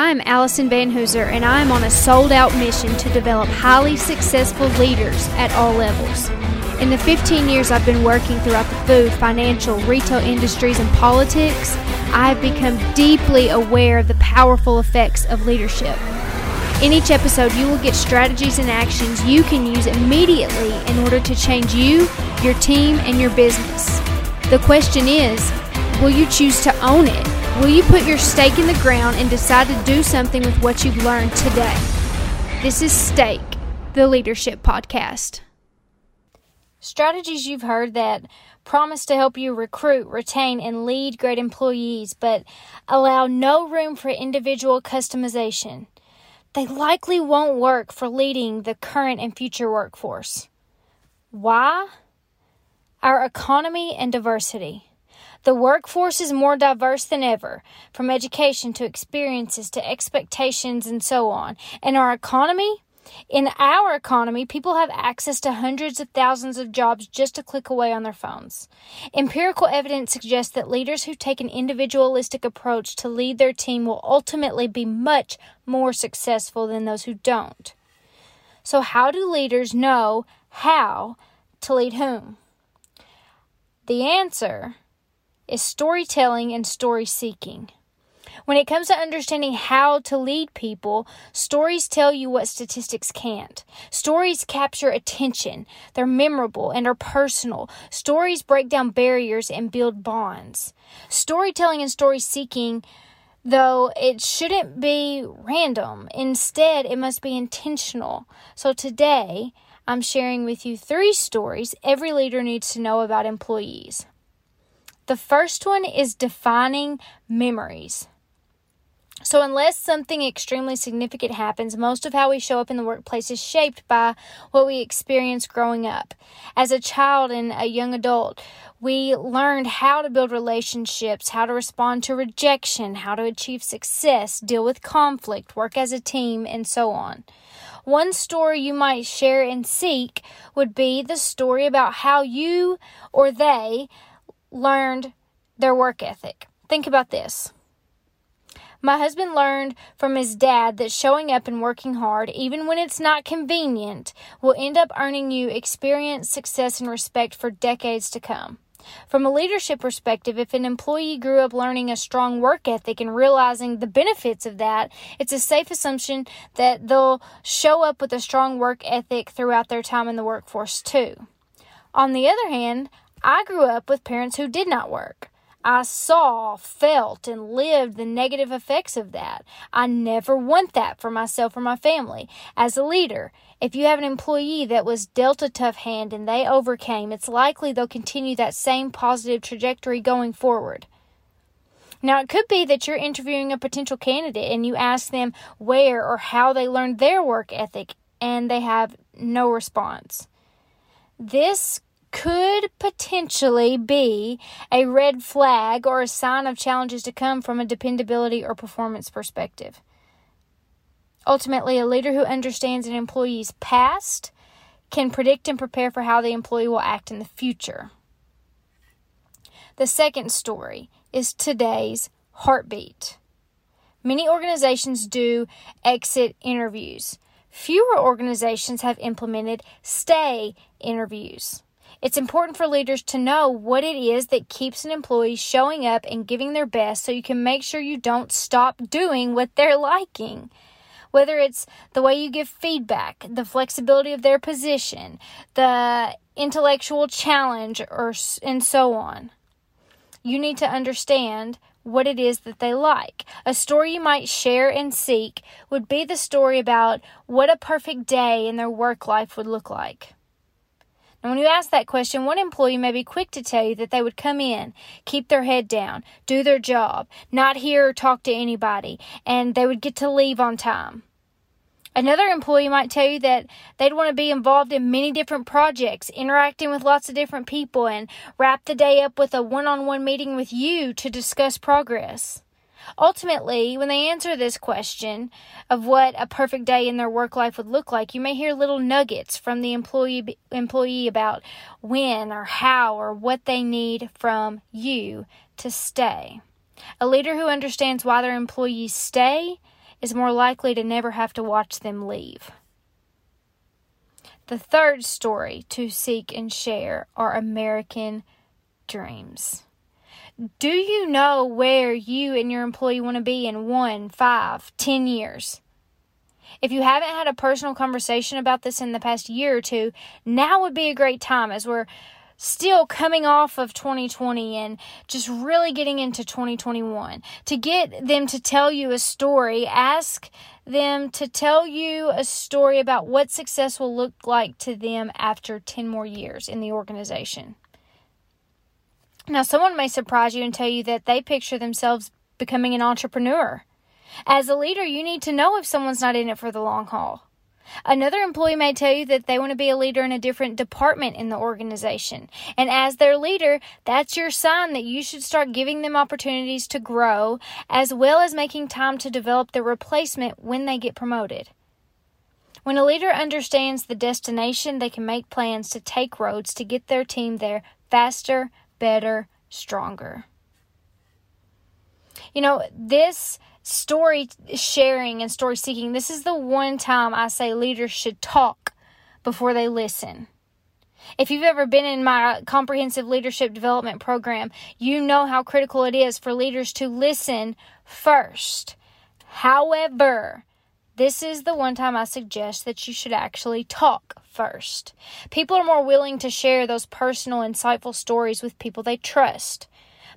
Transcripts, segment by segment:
I'm Allison Van Hooser, and I am on a sold out mission to develop highly successful leaders at all levels. In the 15 years I've been working throughout the food, financial, retail industries, and politics, I have become deeply aware of the powerful effects of leadership. In each episode, you will get strategies and actions you can use immediately in order to change you, your team, and your business. The question is will you choose to own it? Will you put your stake in the ground and decide to do something with what you've learned today? This is Stake, the Leadership Podcast. Strategies you've heard that promise to help you recruit, retain, and lead great employees, but allow no room for individual customization. They likely won't work for leading the current and future workforce. Why? Our economy and diversity. The workforce is more diverse than ever, from education to experiences to expectations and so on. And our economy? In our economy, people have access to hundreds of thousands of jobs just a click away on their phones. Empirical evidence suggests that leaders who take an individualistic approach to lead their team will ultimately be much more successful than those who don't. So, how do leaders know how to lead whom? The answer is storytelling and story seeking. When it comes to understanding how to lead people, stories tell you what statistics can't. Stories capture attention, they're memorable and are personal. Stories break down barriers and build bonds. Storytelling and story seeking, though, it shouldn't be random. Instead, it must be intentional. So today, I'm sharing with you three stories every leader needs to know about employees. The first one is defining memories. So, unless something extremely significant happens, most of how we show up in the workplace is shaped by what we experienced growing up. As a child and a young adult, we learned how to build relationships, how to respond to rejection, how to achieve success, deal with conflict, work as a team, and so on. One story you might share and seek would be the story about how you or they learned their work ethic. Think about this. My husband learned from his dad that showing up and working hard, even when it's not convenient, will end up earning you experience, success, and respect for decades to come. From a leadership perspective, if an employee grew up learning a strong work ethic and realizing the benefits of that, it's a safe assumption that they'll show up with a strong work ethic throughout their time in the workforce too. On the other hand, I grew up with parents who did not work. I saw, felt, and lived the negative effects of that. I never want that for myself or my family. As a leader, if you have an employee that was dealt a tough hand and they overcame, it's likely they'll continue that same positive trajectory going forward. Now, it could be that you're interviewing a potential candidate and you ask them where or how they learned their work ethic and they have no response. This could potentially be a red flag or a sign of challenges to come from a dependability or performance perspective. Ultimately, a leader who understands an employee's past can predict and prepare for how the employee will act in the future. The second story is today's heartbeat. Many organizations do exit interviews. Fewer organizations have implemented stay interviews. It's important for leaders to know what it is that keeps an employee showing up and giving their best so you can make sure you don't stop doing what they're liking. Whether it's the way you give feedback, the flexibility of their position, the intellectual challenge, or and so on. You need to understand what it is that they like. A story you might share and seek would be the story about what a perfect day in their work life would look like. And when you ask that question, one employee may be quick to tell you that they would come in, keep their head down, do their job, not hear or talk to anybody, and they would get to leave on time. Another employee might tell you that they'd want to be involved in many different projects, interacting with lots of different people, and wrap the day up with a one on one meeting with you to discuss progress. Ultimately, when they answer this question of what a perfect day in their work life would look like, you may hear little nuggets from the employee employee about when or how or what they need from you to stay. A leader who understands why their employees stay is more likely to never have to watch them leave. The third story to seek and share are American dreams. Do you know where you and your employee want to be in one, five, ten years? If you haven't had a personal conversation about this in the past year or two, now would be a great time as we're still coming off of 2020 and just really getting into 2021. To get them to tell you a story, ask them to tell you a story about what success will look like to them after 10 more years in the organization. Now, someone may surprise you and tell you that they picture themselves becoming an entrepreneur. As a leader, you need to know if someone's not in it for the long haul. Another employee may tell you that they want to be a leader in a different department in the organization. And as their leader, that's your sign that you should start giving them opportunities to grow, as well as making time to develop their replacement when they get promoted. When a leader understands the destination, they can make plans to take roads to get their team there faster, better, stronger. You know, this story sharing and story seeking, this is the one time I say leaders should talk before they listen. If you've ever been in my comprehensive leadership development program, you know how critical it is for leaders to listen first. However, this is the one time I suggest that you should actually talk first. People are more willing to share those personal, insightful stories with people they trust.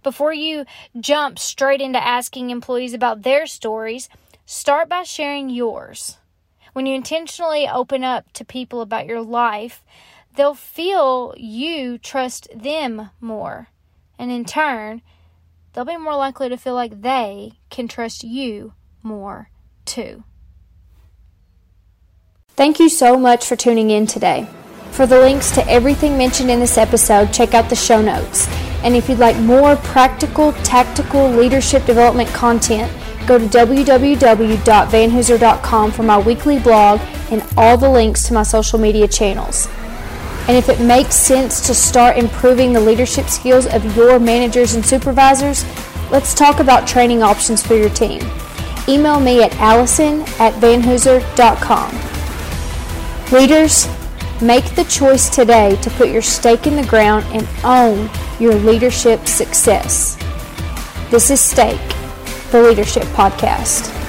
Before you jump straight into asking employees about their stories, start by sharing yours. When you intentionally open up to people about your life, they'll feel you trust them more. And in turn, they'll be more likely to feel like they can trust you more too. Thank you so much for tuning in today. For the links to everything mentioned in this episode, check out the show notes. And if you'd like more practical, tactical leadership development content, go to www.vanhooser.com for my weekly blog and all the links to my social media channels. And if it makes sense to start improving the leadership skills of your managers and supervisors, let's talk about training options for your team. Email me at allison at vanhooser.com. Leaders, make the choice today to put your stake in the ground and own your leadership success. This is Stake, the Leadership Podcast.